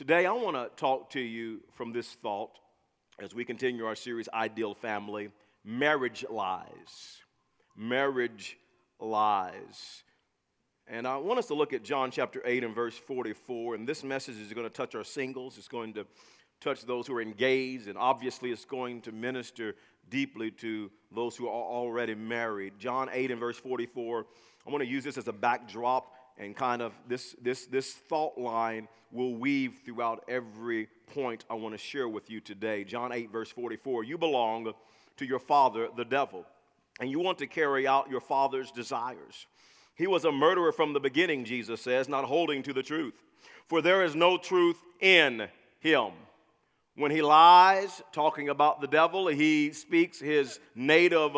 Today, I want to talk to you from this thought as we continue our series, Ideal Family Marriage Lies. Marriage Lies. And I want us to look at John chapter 8 and verse 44. And this message is going to touch our singles, it's going to touch those who are engaged, and obviously, it's going to minister deeply to those who are already married. John 8 and verse 44. I want to use this as a backdrop and kind of this, this, this thought line will weave throughout every point I want to share with you today. John 8, verse 44. You belong to your father, the devil, and you want to carry out your father's desires. He was a murderer from the beginning, Jesus says, not holding to the truth. For there is no truth in him. When he lies, talking about the devil, he speaks his native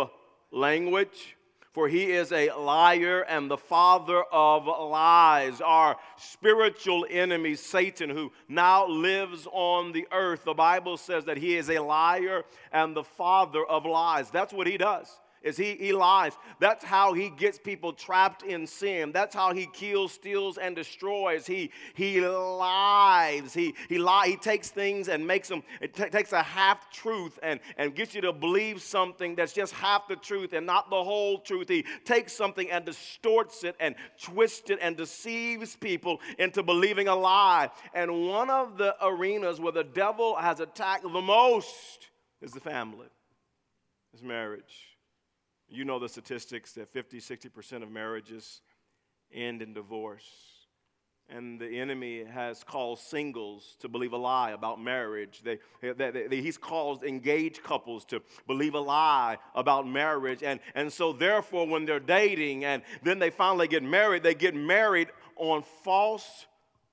language for he is a liar and the father of lies. Our spiritual enemy, Satan, who now lives on the earth, the Bible says that he is a liar and the father of lies. That's what he does is he, he lies. That's how he gets people trapped in sin. That's how he kills, steals, and destroys. He, he lies. He, he, lie, he takes things and makes them, it t- takes a half truth and, and gets you to believe something that's just half the truth and not the whole truth. He takes something and distorts it and twists it and deceives people into believing a lie. And one of the arenas where the devil has attacked the most is the family, is marriage. You know the statistics that 50, 60% of marriages end in divorce. And the enemy has caused singles to believe a lie about marriage. They, they, they, he's caused engaged couples to believe a lie about marriage. And, and so, therefore, when they're dating and then they finally get married, they get married on false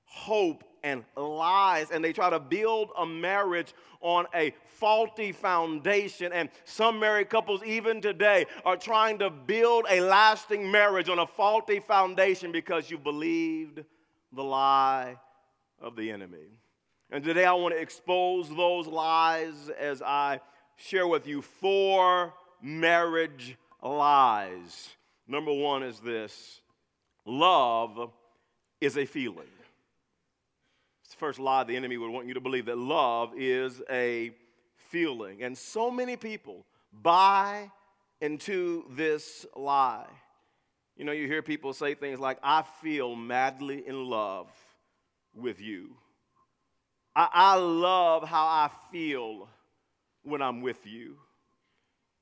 hope and lies, and they try to build a marriage on a faulty foundation. And some married couples, even today, are trying to build a lasting marriage on a faulty foundation because you believed the lie of the enemy. And today I want to expose those lies as I share with you four marriage lies. Number one is this love is a feeling first lie the enemy would want you to believe that love is a feeling. And so many people buy into this lie. You know, you hear people say things like, I feel madly in love with you. I, I love how I feel when I'm with you.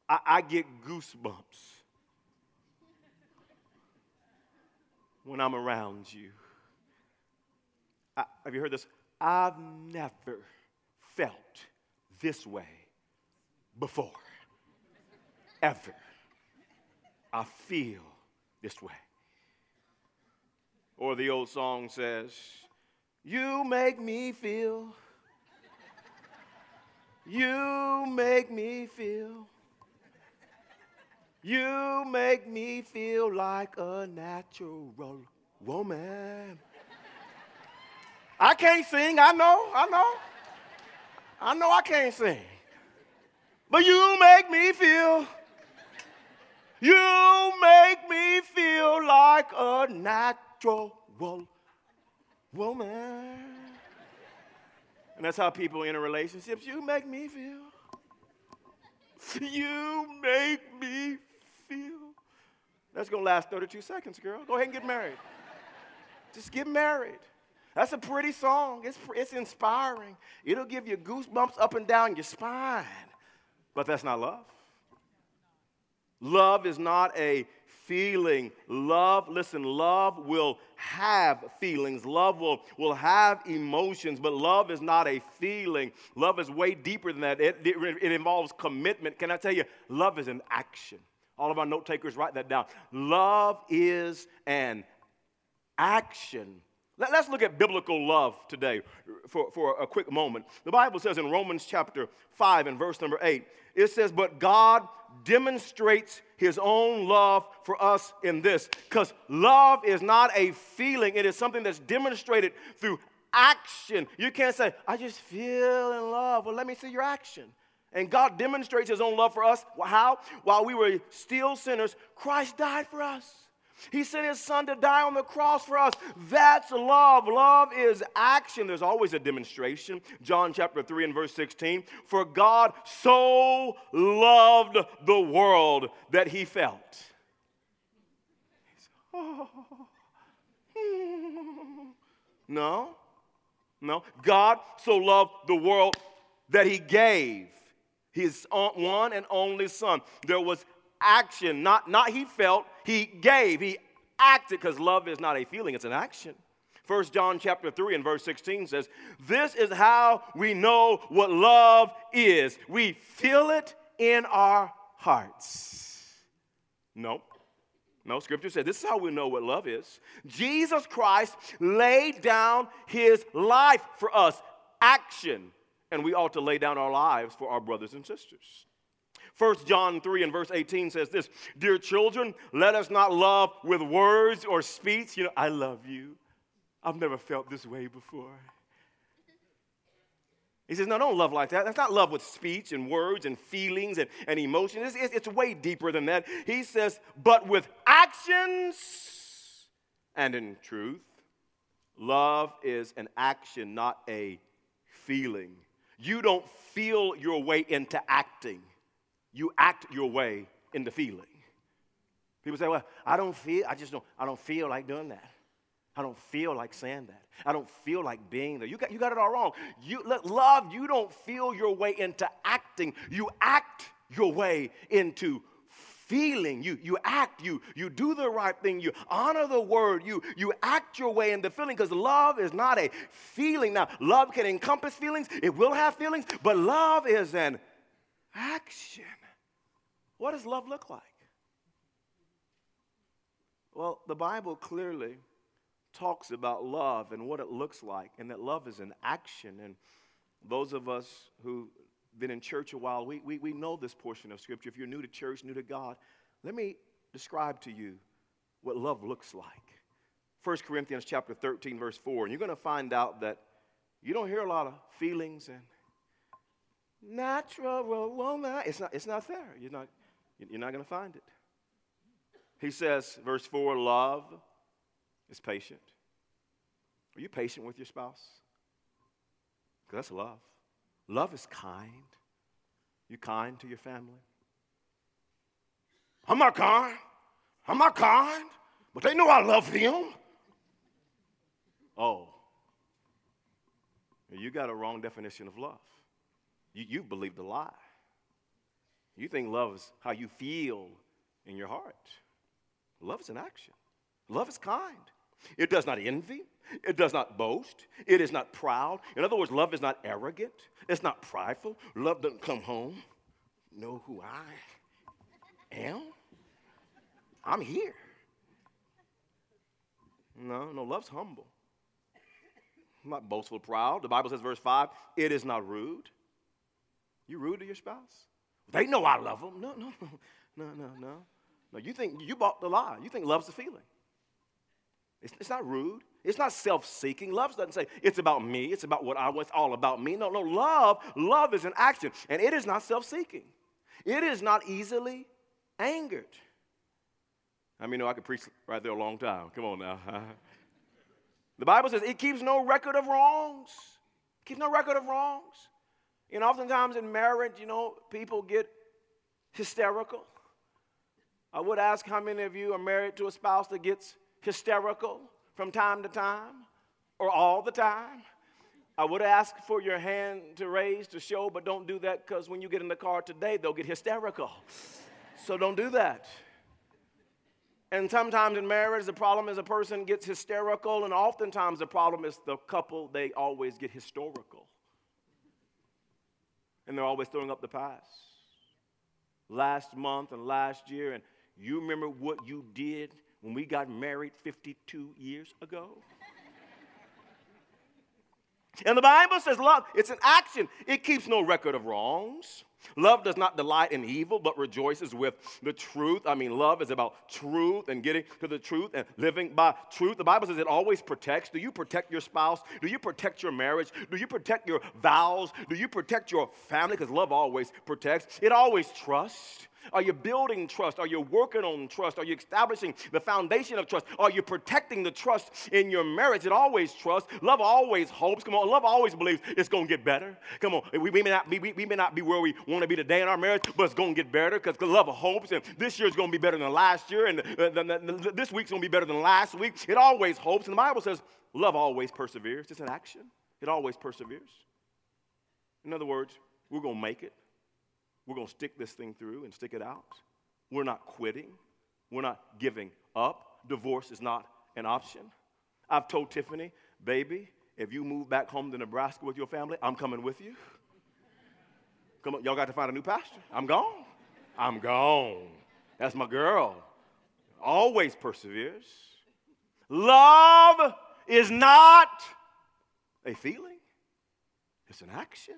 I, I get goosebumps when I'm around you. I, have you heard this? I've never felt this way before. Ever. I feel this way. Or the old song says, You make me feel, you make me feel, you make me feel like a natural woman. I can't sing, I know, I know. I know I can't sing. But you make me feel, you make me feel like a natural woman. And that's how people enter relationships, you make me feel. You make me feel. That's to last 32 seconds, girl. Go ahead and get married. Just get married. That's a pretty song. It's, it's inspiring. It'll give you goosebumps up and down your spine. But that's not love. Love is not a feeling. Love, listen, love will have feelings. Love will, will have emotions, but love is not a feeling. Love is way deeper than that. It, it, it involves commitment. Can I tell you? Love is an action. All of our note takers, write that down. Love is an action let, us look at biblical love today for, for a quick moment. The Bible says in Romans chapter 5 and verse number 8, it says, But God demonstrates his own love for us in this. Because love is not a feeling, it is something that's demonstrated through action. You can't say, I just feel in love. Well, let me see your action. And God demonstrates his own love for us. How? While we were still sinners, Christ died for us. He sent his son to die on the cross for us. That's love. Love is action. There's always a demonstration. John chapter 3 and verse 16. For God so loved the world that he felt. No, no. God so loved the world that he gave his one and only son. There was action, not, not he felt, he gave, he acted, because love is not a feeling, it's an action. 1 John chapter 3 and verse 16 says, This is how we know what love is. We feel it in our hearts. Nope. No, scripture says this is how we know what love is. Jesus Christ laid down his life for us, action, and we ought to lay down our lives for our brothers and sisters. 1 John 3 and verse 18 says this Dear children, let us not love with words or speech. You know, I love you. I've never felt this way before. He says, No, don't love like that. That's not love with speech and words and feelings and, and emotions. It's, it's, it's way deeper than that. He says, But with actions and in truth. Love is an action, not a feeling. You don't feel your way into acting, you act your way into feeling. People say, Well, I don't feel, I just don't, I don't feel like doing that. I don't feel like saying that. I don't feel like being there. You got, you got it all wrong. You, love, you don't feel your way into acting. You act your way into feeling. You, you act, you, you do the right thing, you honor the word, you, you act your way into feeling because love is not a feeling. Now, love can encompass feelings, it will have feelings, but love is an action. What does love look like? Well, the Bible clearly talks about love and what it looks like, and that love is an action. And those of us who've been in church a while, we, we, we know this portion of Scripture. If you're new to church, new to God, let me describe to you what love looks like. 1 Corinthians chapter 13, verse 4, and you're going to find out that you don't hear a lot of feelings and natural romance. It's not, it's not there. You're not, you're not going to find it. He says, verse 4, love is patient. Are you patient with your spouse? Because that's love. Love is kind. You kind to your family? I'm not kind. I'm not kind, but they know I love them. Oh, you got a wrong definition of love. You, you believed a lie. You think love is how you feel in your heart. Love is an action, love is kind. It does not envy. It does not boast. It is not proud. In other words, love is not arrogant. It's not prideful. Love doesn't come home, know who I am. I'm here. No, no, love's humble. Not boastful, proud. The Bible says, verse 5, it is not rude. You rude to your spouse? They know I love them. No, no, no, no, no, no. You think you bought the lie. You think love's a feeling. It's, it's not rude. It's not self-seeking. Love doesn't say it's about me. It's about what I want. It's all about me. No, no. Love, love is an action, and it is not self-seeking. It is not easily angered. I mean, know I could preach right there a long time. Come on now. the Bible says it keeps no record of wrongs. It keeps no record of wrongs. Know, oftentimes in marriage, you know, people get hysterical. I would ask how many of you are married to a spouse that gets hysterical from time to time or all the time. I would ask for your hand to raise to show, but don't do that because when you get in the car today, they'll get hysterical. So don't do that. And sometimes in marriage, the problem is a person gets hysterical, and oftentimes the problem is the couple, they always get historical. And they're always throwing up the past. Last month and last year, and you remember what you did when we got married 52 years ago? and the Bible says love, it's an action. It keeps no record of wrongs. Love does not delight in evil, but rejoices with the truth. I mean, love is about truth and getting to the truth and living by truth. The Bible says it always protects. Do you protect your spouse? Do you protect your marriage? Do you protect your vows? Do you protect your family? Because love always protects. It always trusts. Are you building trust? Are you working on trust? Are you establishing the foundation of trust? Are you protecting the trust in your marriage? It always trusts. Love always hopes. Come on, love always believes it's going to get better. Come on, we, we, may not be, we, we may not be where we want to be today in our marriage, but it's going to get better because love hopes. And this year is going to be better than last year, and uh, the, the, the, this week's going to be better than last week. It always hopes. And the Bible says love always perseveres. It's an action, it always perseveres. In other words, we're going to make it. We're going to stick this thing through and stick it out. We're not quitting. We're not giving up. Divorce is not an option. I've told Tiffany, baby, if you move back home to Nebraska with your family, I'm coming with you. Come on, y'all got to find a new pastor. I'm gone. I'm gone. That's my girl. Always perseveres. Love is not a feeling, it's an action.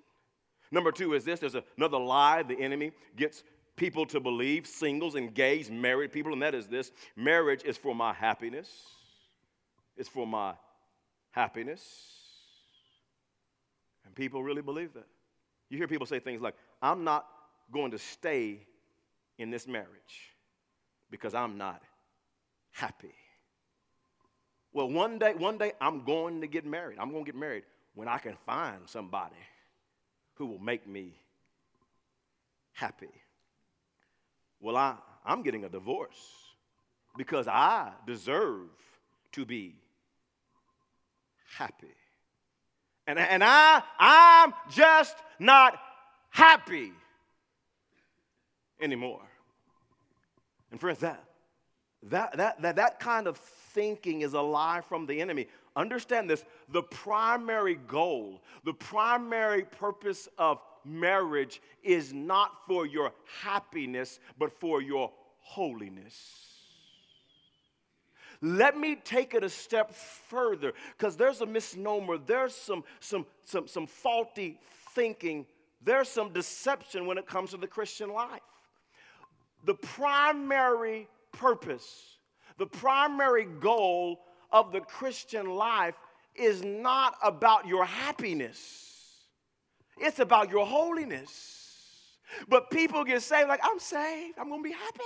Number two is this there's another lie the enemy gets people to believe, singles, engaged, married people, and that is this marriage is for my happiness. It's for my happiness. And people really believe that. You hear people say things like, I'm not going to stay in this marriage because I'm not happy. Well, one day, one day I'm going to get married. I'm going to get married when I can find somebody who will make me happy. Well, I, I'm getting a divorce because I deserve to be happy. And, and I, I'm just not happy anymore. And friends, that, that, that, that, that kind of thinking is a lie from the enemy. Understand this the primary goal, the primary purpose of marriage is not for your happiness, but for your holiness. Let me take it a step further because there's a misnomer, there's some, some, some, some faulty thinking, there's some deception when it comes to the Christian life. The primary purpose, the primary goal of the Christian life is not about your happiness, it's about your holiness. But people get saved like, I'm saved, I'm gonna be happy.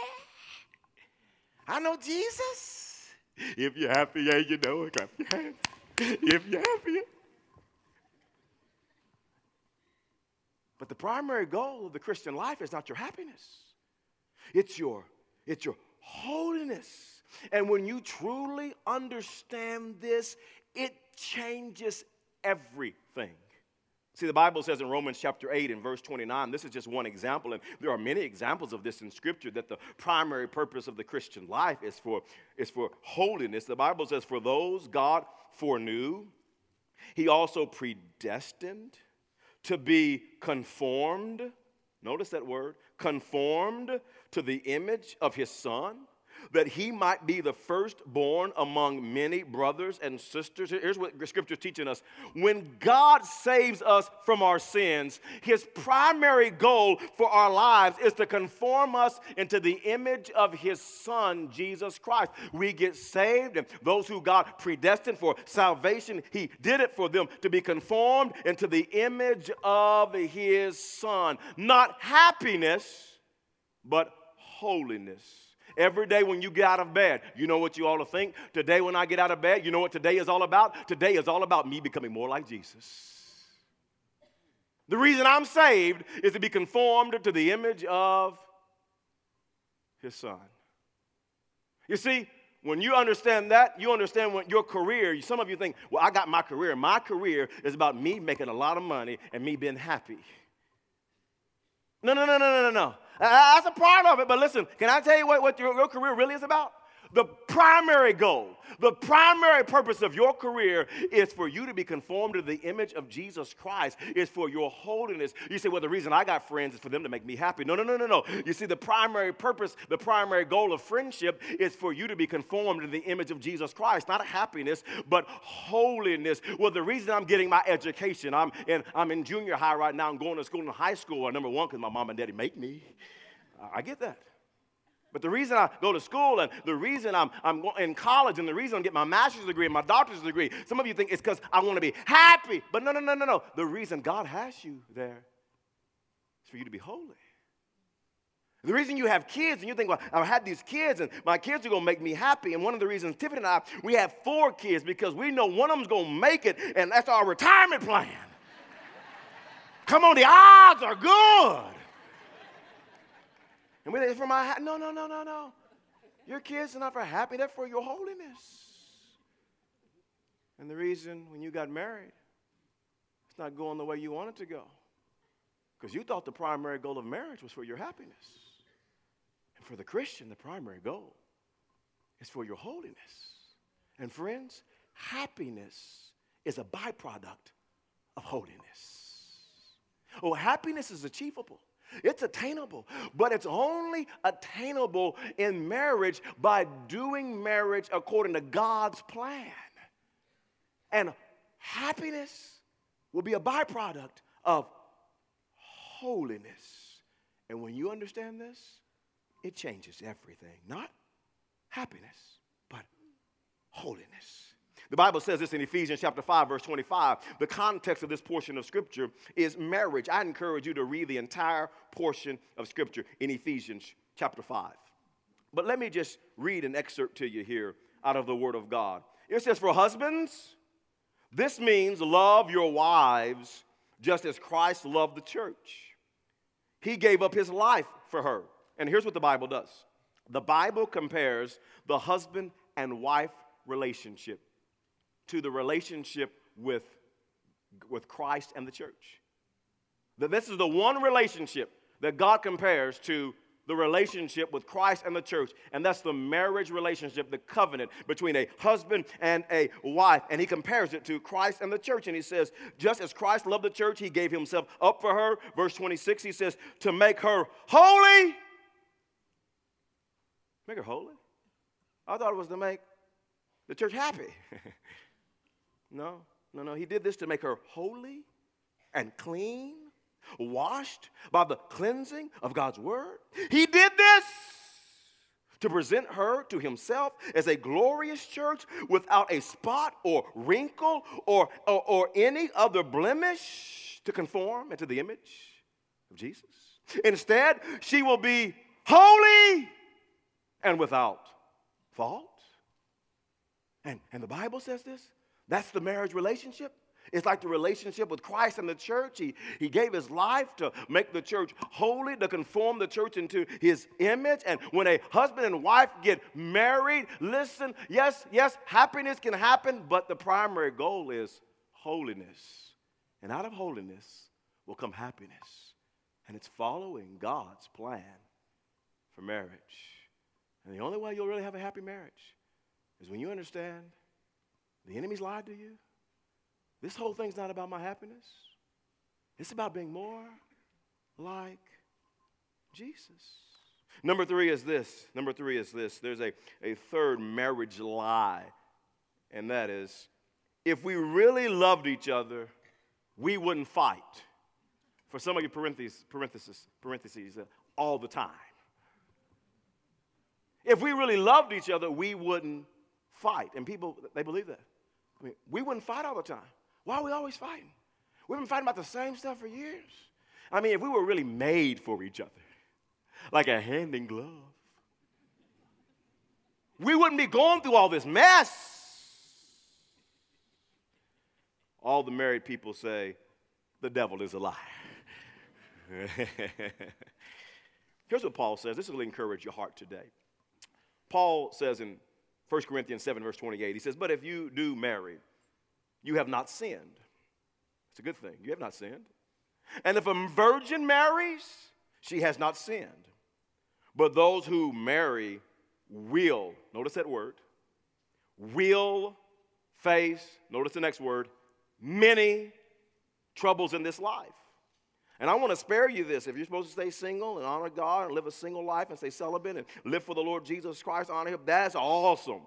I know Jesus. If you're happy, yeah, you know it. Clap your hands. If you're happy. But the primary goal of the Christian life is not your happiness. It's your, it's your holiness. And when you truly understand this, it changes everything. See, the Bible says in Romans chapter 8 and verse 29, this is just one example, and there are many examples of this in Scripture that the primary purpose of the Christian life is for, is for holiness. The Bible says, For those God foreknew, He also predestined to be conformed. Notice that word conformed to the image of His Son that he might be the firstborn among many brothers and sisters. Here's what scripture is teaching us. When God saves us from our sins, his primary goal for our lives is to conform us into the image of his son, Jesus Christ. We get saved, and those who God predestined for salvation, he did it for them to be conformed into the image of his son. Not happiness, but holiness. Every day when you get out of bed, you know what you ought to think? Today, when I get out of bed, you know what today is all about? Today is all about me becoming more like Jesus. The reason I'm saved is to be conformed to the image of his son. You see, when you understand that, you understand what your career, some of you think, well, I got my career. My career is about me making a lot of money and me being happy. No, no, no, no, no, no, no. That's a part of it, but listen, can I tell you what, what your, your career really is about? The primary goal, the primary purpose of your career is for you to be conformed to the image of Jesus Christ, is for your holiness. You say, well, the reason I got friends is for them to make me happy. No, no, no, no, no. You see, the primary purpose, the primary goal of friendship is for you to be conformed to the image of Jesus Christ, not happiness, but holiness. Well, the reason I'm getting my education, I'm in, I'm in junior high right now, I'm going to school in high school, number one, because my mom and daddy make me. I get that. But the reason I go to school and the reason I'm, I'm in college and the reason I get my master's degree and my doctor's degree, some of you think it's because I want to be happy. But no, no, no, no, no. The reason God has you there is for you to be holy. The reason you have kids and you think, well, I've had these kids and my kids are gonna make me happy. And one of the reasons Tiffany and I, we have four kids because we know one of them's gonna make it and that's our retirement plan. Come on, the odds are good. And we think, for my, no, no, no, no, no. Your kids are not for happy, they're for your holiness. And the reason when you got married, it's not going the way you want it to go. Because you thought the primary goal of marriage was for your happiness. And for the Christian, the primary goal is for your holiness. And friends, happiness is a byproduct of holiness. Oh, happiness is achievable. It's attainable, but it's only attainable in marriage by doing marriage according to God's plan. And happiness will be a byproduct of holiness. And when you understand this, it changes everything. Not happiness, but holiness. The Bible says this in Ephesians chapter 5, verse 25. The context of this portion of scripture is marriage. I encourage you to read the entire portion of scripture in Ephesians chapter 5. But let me just read an excerpt to you here out of the Word of God. It says, For husbands, this means love your wives just as Christ loved the church. He gave up his life for her. And here's what the Bible does the Bible compares the husband and wife relationship to the relationship with, with Christ and the church. That this is the one relationship that God compares to the relationship with Christ and the church, and that's the marriage relationship, the covenant between a husband and a wife. And he compares it to Christ and the church, and he says, just as Christ loved the church, he gave himself up for her. Verse 26, he says, to make her holy. Make her holy? I thought it was to make the church happy. No, no, no. He did this to make her holy and clean, washed by the cleansing of God's word. He did this to present her to himself as a glorious church without a spot or wrinkle or, or, or any other blemish to conform into the image of Jesus. Instead, she will be holy and without fault. And, and the Bible says this that's the marriage relationship. It's like the relationship with Christ and the church. He, he gave his life to make the church holy, to conform the church into his image. And when a husband and wife get married, listen, yes, yes, happiness can happen, but the primary goal is holiness. And out of holiness will come happiness. And it's following God's plan for marriage. And the only way you'll really have a happy marriage is when you understand the enemy's lied to you. This whole thing's not about my happiness. It's about being more like Jesus. Number three is this. Number three is this. There's a, a third marriage lie, and that is if we really loved each other, we wouldn't fight. For some of you, parentheses, parentheses, parentheses, uh, all the time. If we really loved each other, we wouldn't fight. And people, they believe that. I mean, we wouldn't fight all the time. Why are we always fighting? We've been fighting about the same stuff for years. I mean, if we were really made for each other, like a hand in glove, we wouldn't be going through all this mess. All the married people say, the devil is a liar. Here's what Paul says. This will encourage your heart today. Paul says in 1 Corinthians 7, verse 28, he says, But if you do marry, you have not sinned. It's a good thing. You have not sinned. And if a virgin marries, she has not sinned. But those who marry will, notice that word, will face, notice the next word, many troubles in this life. And I want to spare you this. If you're supposed to stay single and honor God and live a single life and stay celibate and live for the Lord Jesus Christ, honor Him, that's awesome.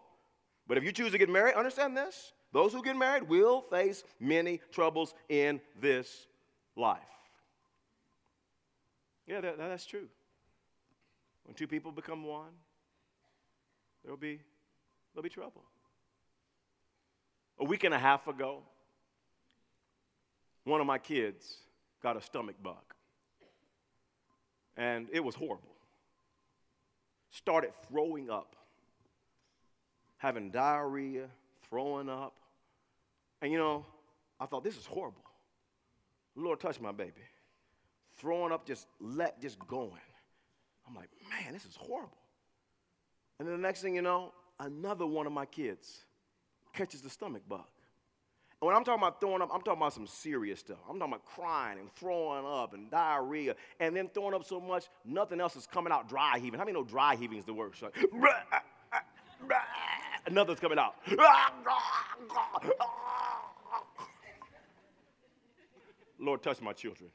But if you choose to get married, understand this. Those who get married will face many troubles in this life. Yeah, that, that's true. When two people become one, there'll be, there'll be trouble. A week and a half ago, one of my kids got a stomach bug. And it was horrible. started throwing up, having diarrhea, throwing up. And you know, I thought, this is horrible. Lord, touch my baby. Throwing up, just let, just going. I'm like, man, this is horrible. And then the next thing you know, another one of my kids catches the stomach bug. And when I'm talking about throwing up, I'm talking about some serious stuff. I'm talking about crying and throwing up and diarrhea, and then throwing up so much, nothing else is coming out dry heaving. How many know dry heaving is the worst? Like, nothing's coming out. Lord, touch my children.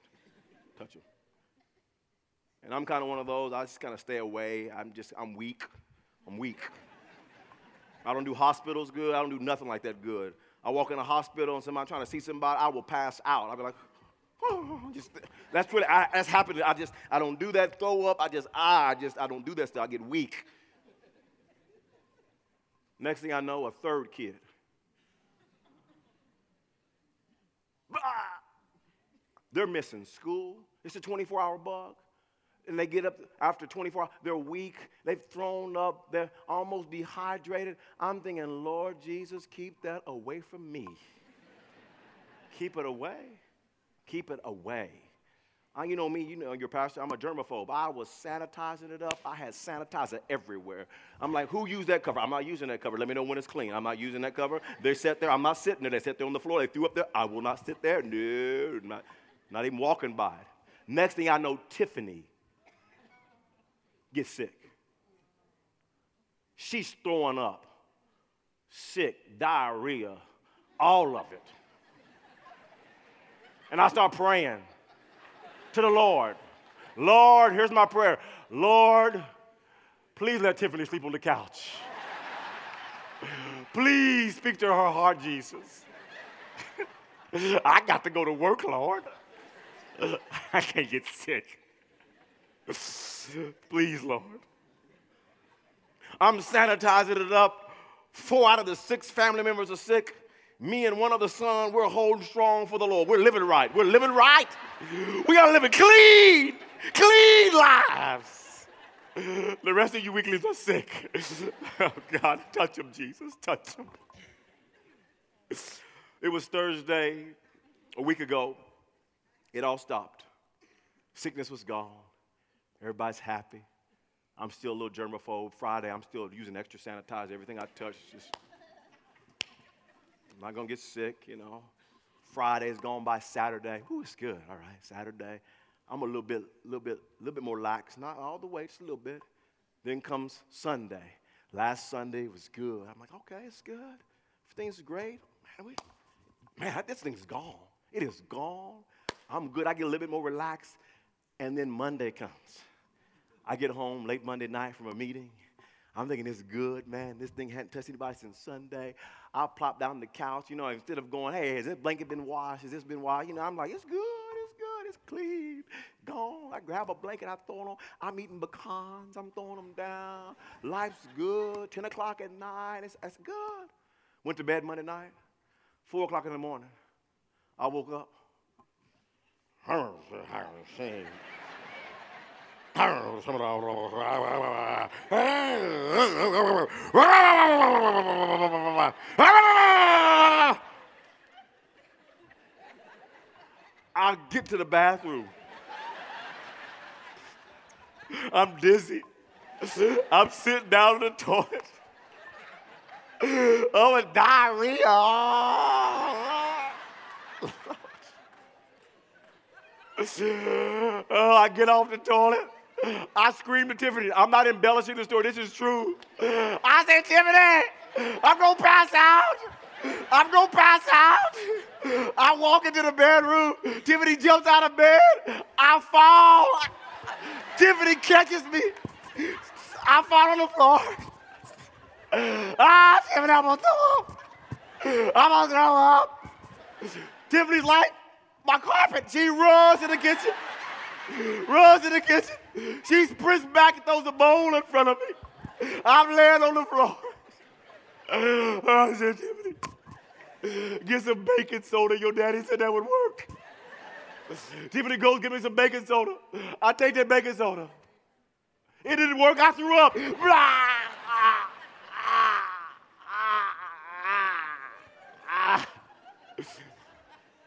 Touch them. And I'm kind of one of those, I just kind of stay away. I'm just, I'm weak. I'm weak. I don't do hospitals good. I don't do nothing like that good. I walk in a hospital and somebody trying to see somebody, I will pass out. I'll be like, oh, just, that's really, I, that's happened. I just, I don't do that throw up. I just, I just, I don't do that stuff. I get weak. Next thing I know, a third kid. They're missing school. It's a 24 hour bug and they get up after 24 hours, they're weak, they've thrown up, they're almost dehydrated. I'm thinking, Lord Jesus, keep that away from me. keep it away. Keep it away. Uh, you know me, you know your pastor, I'm a germaphobe. I was sanitizing it up. I had sanitizer everywhere. I'm like, who used that cover? I'm not using that cover. Let me know when it's clean. I'm not using that cover. They sat there. I'm not sitting there. They sat there on the floor. They threw up there. I will not sit there. No, not, not even walking by it. Next thing I know, Tiffany get sick. She's throwing up, sick, diarrhea, all of it. And I start praying to the Lord. Lord, here's my prayer. Lord, please let Tiffany sleep on the couch. please speak to her heart, Jesus. I got to go to work, Lord. I can't get sick. Please, Lord. I'm sanitizing it up. Four out of the six family members are sick. Me and one other son, we're holding strong for the Lord. We're living right. We're living right. We are living clean, clean lives. The rest of you weaklings are sick. Oh, God, touch them, Jesus. Touch them. It was Thursday, a week ago. It all stopped. Sickness was gone. Everybody's happy. I'm still a little germaphobe. Friday, I'm still using extra sanitizer. Everything I touch just. I'm not gonna get sick, you know. Friday's gone by Saturday. Ooh, it's good. All right, Saturday. I'm a little bit, little bit, little bit more lax. Not all the way, just a little bit. Then comes Sunday. Last Sunday was good. I'm like, okay, it's good. Everything's great. Man, we, man, this thing's gone. It is gone. I'm good. I get a little bit more relaxed. And then Monday comes. I get home late Monday night from a meeting. I'm thinking it's good, man. This thing hadn't touched anybody since Sunday. I plop down on the couch, you know, instead of going, hey, has this blanket been washed? Has this been washed? You know, I'm like, it's good, it's good, it's clean. Gone. I grab a blanket, I throw it on. I'm eating pecans, I'm throwing them down. Life's good. 10 o'clock at night, it's, it's good. Went to bed Monday night, 4 o'clock in the morning. I woke up. I get to the bathroom. I'm dizzy. I'm sitting down in the toilet. Oh, a diarrhea. oh, I get off the toilet. I screamed to Tiffany. I'm not embellishing the story. This is true. I said, Tiffany, I'm going to pass out. I'm going to pass out. I walk into the bedroom. Tiffany jumps out of bed. I fall. Tiffany catches me. I fall on the floor. Ah, Tiffany, I'm going to throw up. I'm going to throw up. Tiffany's like, my carpet. She runs in the kitchen. runs in the kitchen. She sprints back and throws a bowl in front of me. I'm laying on the floor. I said, get some baking soda. Your daddy said that would work. Tiffany goes, give me some baking soda. I take that baking soda. It didn't work. I threw up.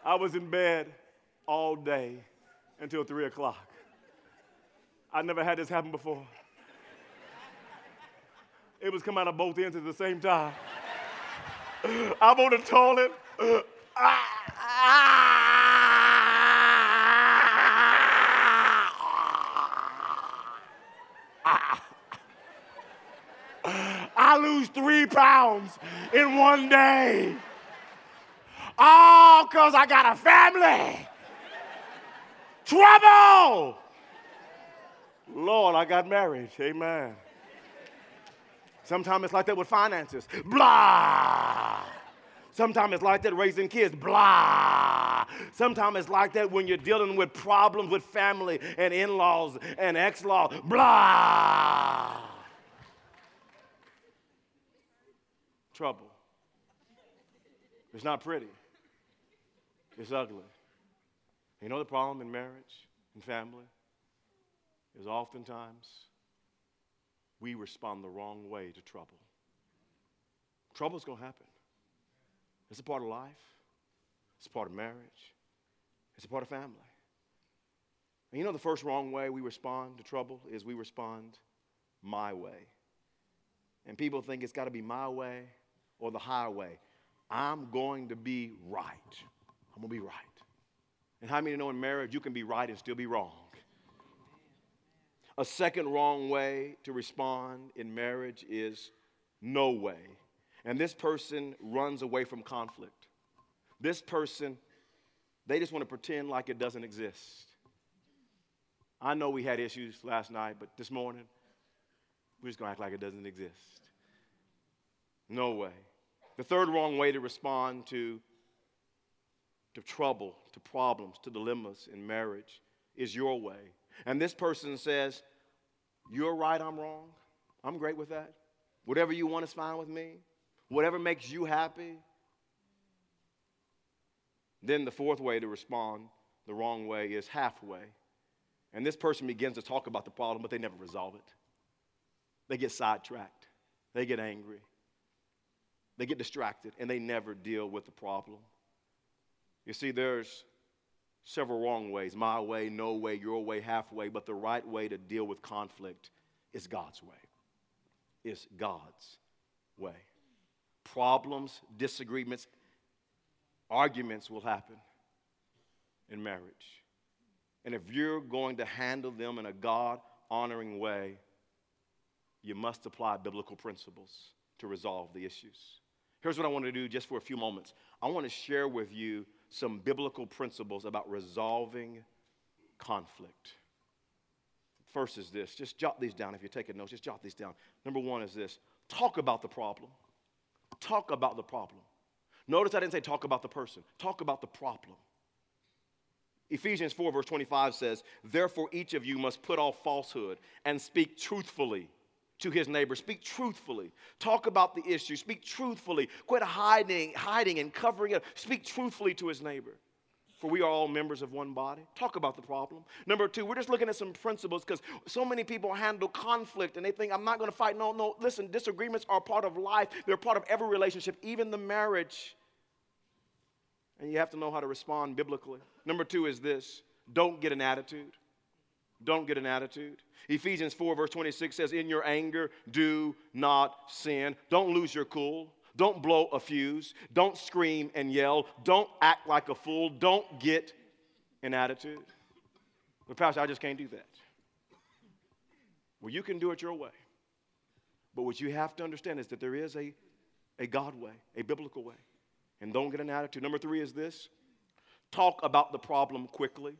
I was in bed all day until three o'clock. I never had this happen before. It was coming out of both ends at the same time. I'm on the toilet. I lose three pounds in one day. All because I got a family. Trouble. Lord, I got married. Amen. Sometimes it's like that with finances. Blah. Sometimes it's like that raising kids. Blah. Sometimes it's like that when you're dealing with problems with family and in laws and ex laws. Blah. Trouble. It's not pretty, it's ugly. You know the problem in marriage and family is oftentimes we respond the wrong way to trouble. Trouble's going to happen. It's a part of life, it's a part of marriage, it's a part of family. And you know the first wrong way we respond to trouble is we respond my way. And people think it's got to be my way or the highway. I'm going to be right. I'm going to be right. And how many know in marriage you can be right and still be wrong? A second wrong way to respond in marriage is no way. And this person runs away from conflict. This person, they just want to pretend like it doesn't exist. I know we had issues last night, but this morning, we're just going to act like it doesn't exist. No way. The third wrong way to respond to, to trouble, to problems, to dilemmas in marriage is your way. And this person says, You're right, I'm wrong. I'm great with that. Whatever you want is fine with me. Whatever makes you happy. Then the fourth way to respond the wrong way is halfway. And this person begins to talk about the problem, but they never resolve it. They get sidetracked, they get angry, they get distracted, and they never deal with the problem. You see, there's several wrong ways my way, no way, your way, halfway, but the right way to deal with conflict is God's way. Is God's way. Problems, disagreements, arguments will happen in marriage. And if you're going to handle them in a God honoring way, you must apply biblical principles to resolve the issues. Here's what I want to do just for a few moments I want to share with you some biblical principles about resolving conflict. First is this just jot these down if you're taking notes, just jot these down. Number one is this talk about the problem. Talk about the problem. Notice I didn't say talk about the person, talk about the problem. Ephesians 4, verse 25 says, Therefore, each of you must put off falsehood and speak truthfully to his neighbor. Speak truthfully. Talk about the issue. Speak truthfully. Quit hiding, hiding and covering it. Speak truthfully to his neighbor. For we are all members of one body. Talk about the problem. Number two, we're just looking at some principles because so many people handle conflict and they think, I'm not going to fight. No, no, listen, disagreements are part of life, they're part of every relationship, even the marriage. And you have to know how to respond biblically. Number two is this don't get an attitude. Don't get an attitude. Ephesians 4, verse 26 says, In your anger, do not sin. Don't lose your cool. Don't blow a fuse. Don't scream and yell. Don't act like a fool. Don't get an attitude. But, Pastor, I just can't do that. Well, you can do it your way. But what you have to understand is that there is a, a God way, a biblical way. And don't get an attitude. Number three is this talk about the problem quickly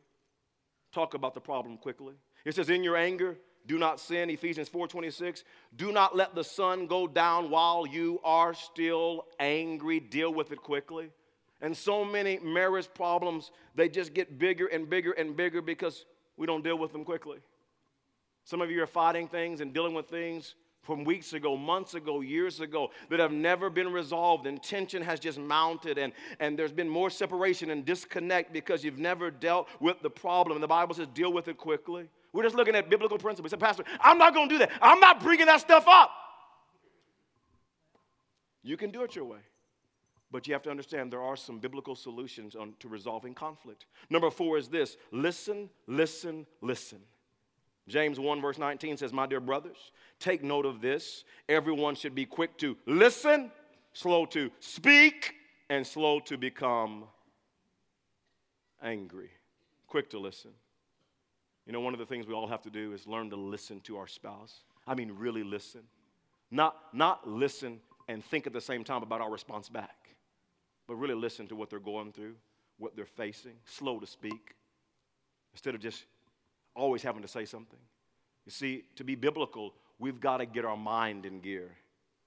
talk about the problem quickly. It says, In your anger, do not sin. Ephesians 4:26. Do not let the sun go down while you are still angry. Deal with it quickly. And so many marriage problems, they just get bigger and bigger and bigger because we don't deal with them quickly. Some of you are fighting things and dealing with things from weeks ago, months ago, years ago that have never been resolved, and tension has just mounted, and, and there's been more separation and disconnect because you've never dealt with the problem. And the Bible says, deal with it quickly. We're just looking at biblical principles. Pastor, I'm not going to do that. I'm not bringing that stuff up. You can do it your way. But you have to understand there are some biblical solutions on, to resolving conflict. Number four is this listen, listen, listen. James 1, verse 19 says, My dear brothers, take note of this. Everyone should be quick to listen, slow to speak, and slow to become angry. Quick to listen. You know, one of the things we all have to do is learn to listen to our spouse. I mean, really listen. Not, not listen and think at the same time about our response back, but really listen to what they're going through, what they're facing, slow to speak, instead of just always having to say something. You see, to be biblical, we've got to get our mind in gear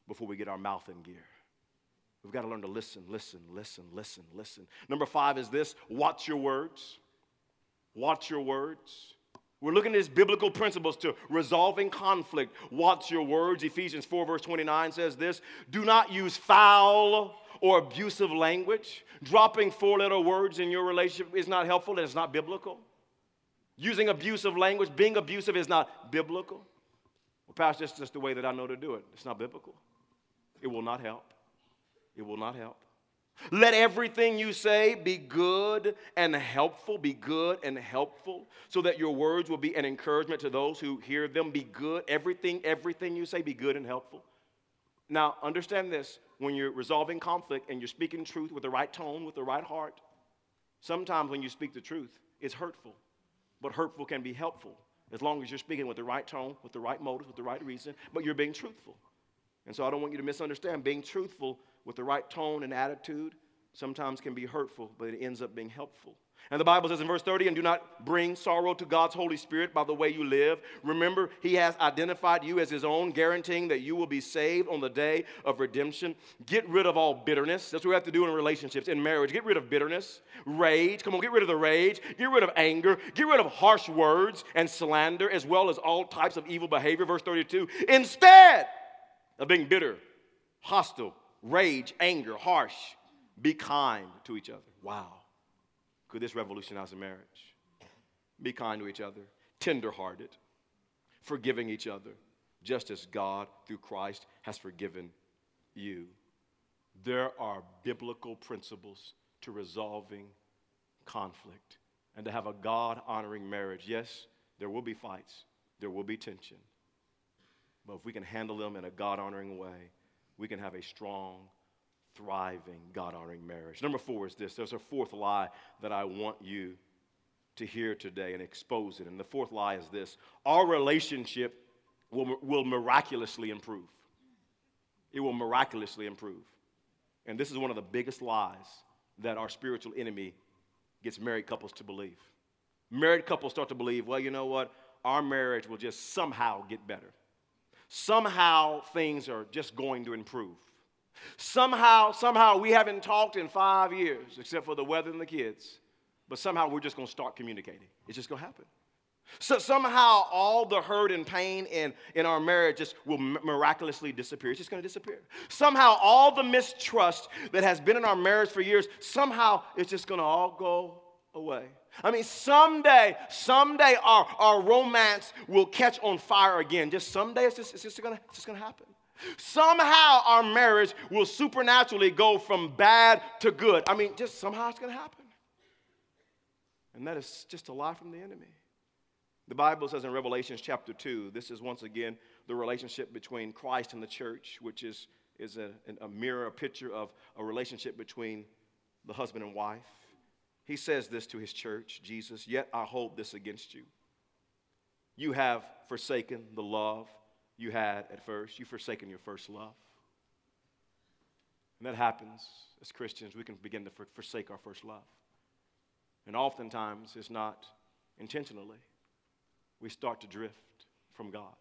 before we get our mouth in gear. We've got to learn to listen, listen, listen, listen, listen. Number five is this watch your words. Watch your words. We're looking at these biblical principles to resolving conflict. Watch your words. Ephesians 4, verse 29 says this Do not use foul or abusive language. Dropping four letter words in your relationship is not helpful and it's not biblical. Using abusive language, being abusive is not biblical. Well, Pastor, that's just the way that I know to do it. It's not biblical. It will not help. It will not help. Let everything you say be good and helpful, be good and helpful, so that your words will be an encouragement to those who hear them. Be good. Everything, everything you say, be good and helpful. Now, understand this when you're resolving conflict and you're speaking truth with the right tone, with the right heart, sometimes when you speak the truth, it's hurtful. But hurtful can be helpful as long as you're speaking with the right tone, with the right motives, with the right reason, but you're being truthful. And so I don't want you to misunderstand. Being truthful with the right tone and attitude sometimes can be hurtful, but it ends up being helpful. And the Bible says in verse 30, and do not bring sorrow to God's Holy Spirit by the way you live. Remember, He has identified you as His own, guaranteeing that you will be saved on the day of redemption. Get rid of all bitterness. That's what we have to do in relationships, in marriage. Get rid of bitterness, rage. Come on, get rid of the rage. Get rid of anger. Get rid of harsh words and slander, as well as all types of evil behavior. Verse 32 Instead of being bitter, hostile, rage, anger, harsh, be kind to each other. Wow. Could this revolutionize a marriage? Be kind to each other, tenderhearted, forgiving each other, just as God, through Christ, has forgiven you. There are biblical principles to resolving conflict and to have a God honoring marriage. Yes, there will be fights, there will be tension. But if we can handle them in a God honoring way, we can have a strong, thriving, God honoring marriage. Number four is this there's a fourth lie that I want you to hear today and expose it. And the fourth lie is this our relationship will, will miraculously improve. It will miraculously improve. And this is one of the biggest lies that our spiritual enemy gets married couples to believe. Married couples start to believe, well, you know what? Our marriage will just somehow get better. Somehow things are just going to improve. Somehow, somehow we haven't talked in five years, except for the weather and the kids. But somehow we're just to start communicating. It's just to happen. So somehow all the hurt and pain in, in our marriage just will miraculously disappear. It's just to disappear. Somehow all the mistrust that has been in our marriage for years, somehow it's just to all go away. I mean, someday, someday our, our romance will catch on fire again. Just someday it's just, it's just going to happen. Somehow our marriage will supernaturally go from bad to good. I mean, just somehow it's going to happen. And that is just a lie from the enemy. The Bible says in Revelation chapter 2, this is once again the relationship between Christ and the church, which is, is a, a mirror, a picture of a relationship between the husband and wife. He says this to his church, Jesus, yet I hold this against you. You have forsaken the love you had at first. You've forsaken your first love. And that happens as Christians. We can begin to forsake our first love. And oftentimes, it's not intentionally. We start to drift from God.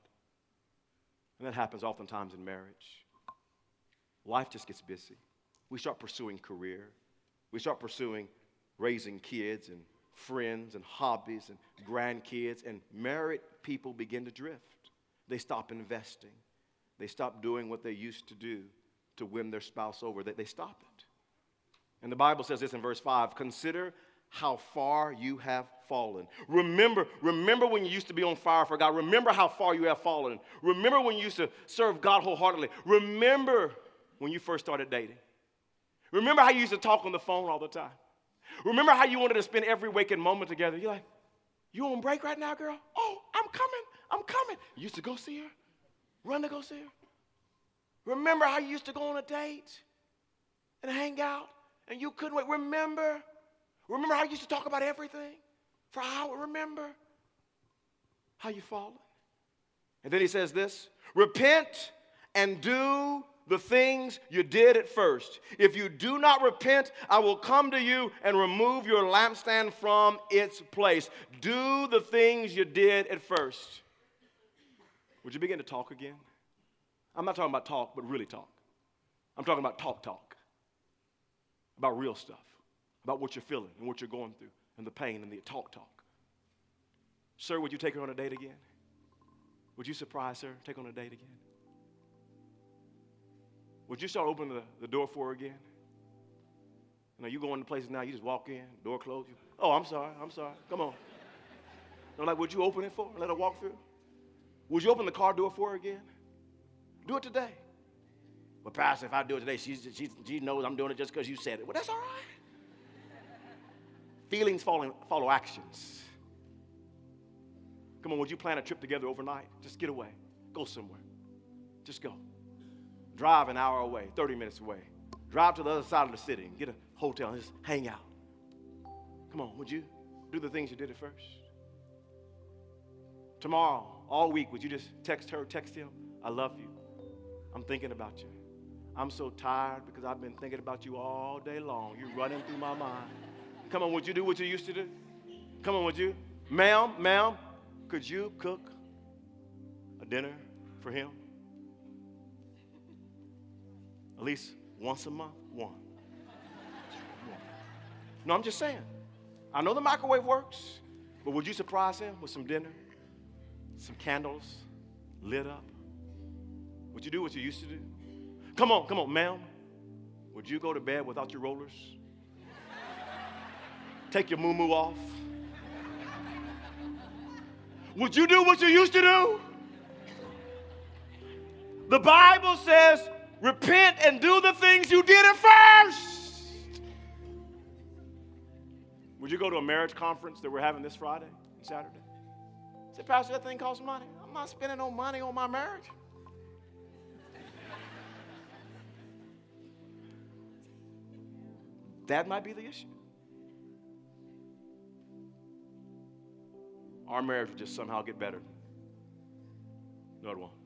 And that happens oftentimes in marriage. Life just gets busy. We start pursuing career. We start pursuing raising kids and friends and hobbies and grandkids, and married people begin to drift. They stop investing. They stop doing what they used to do to win their spouse over. They, they stop it. And the Bible says this in verse 5 Consider how far you have fallen. Remember, remember when you used to be on fire for God. Remember how far you have fallen. Remember when you used to serve God wholeheartedly. Remember when you first started dating. Remember how you used to talk on the phone all the time. Remember how you wanted to spend every waking moment together. You're like, you on break right now, girl? Oh, I'm coming. I'm coming. You used to go see her, run to go see her. Remember how you used to go on a date and hang out and you couldn't wait. Remember? Remember how you used to talk about everything for hours? Remember how you fallen? And then he says this repent and do the things you did at first. If you do not repent, I will come to you and remove your lampstand from its place. Do the things you did at first. Would you begin to talk again? I'm not talking about talk, but really talk. I'm talking about talk, talk, about real stuff, about what you're feeling and what you're going through, and the pain and the talk, talk. Sir, would you take her on a date again? Would you surprise her, take on a date again? Would you start opening the, the door for her again? You know, you go into places now, you just walk in, door closed. You, oh, I'm sorry, I'm sorry. Come on. Know, like, would you open it for her? Let her walk through? Would you open the car door for her again? Do it today. Well, Pastor, if I do it today, she's, she, she knows I'm doing it just because you said it. Well, that's all right. Feelings follow, follow actions. Come on, would you plan a trip together overnight? Just get away. Go somewhere. Just go. Drive an hour away, 30 minutes away. Drive to the other side of the city and get a hotel and just hang out. Come on, would you do the things you did at first? Tomorrow, all week, would you just text her, text him, I love you. I'm thinking about you. I'm so tired because I've been thinking about you all day long. You're running through my mind. Come on, would you do what you used to do? Come on, would you? Ma'am, ma'am, could you cook a dinner for him? At least once a month, one. No, I'm just saying. I know the microwave works, but would you surprise him with some dinner, some candles lit up? Would you do what you used to do? Come on, come on, ma'am. Would you go to bed without your rollers? Take your moo off? Would you do what you used to do? The Bible says repent and do the things you did at first. Would you go to a marriage conference that we're having this Friday and Saturday? Say, Pastor, that thing costs money. I'm not spending no money on my marriage. that might be the issue. Our marriage would just somehow get better. No, it won't.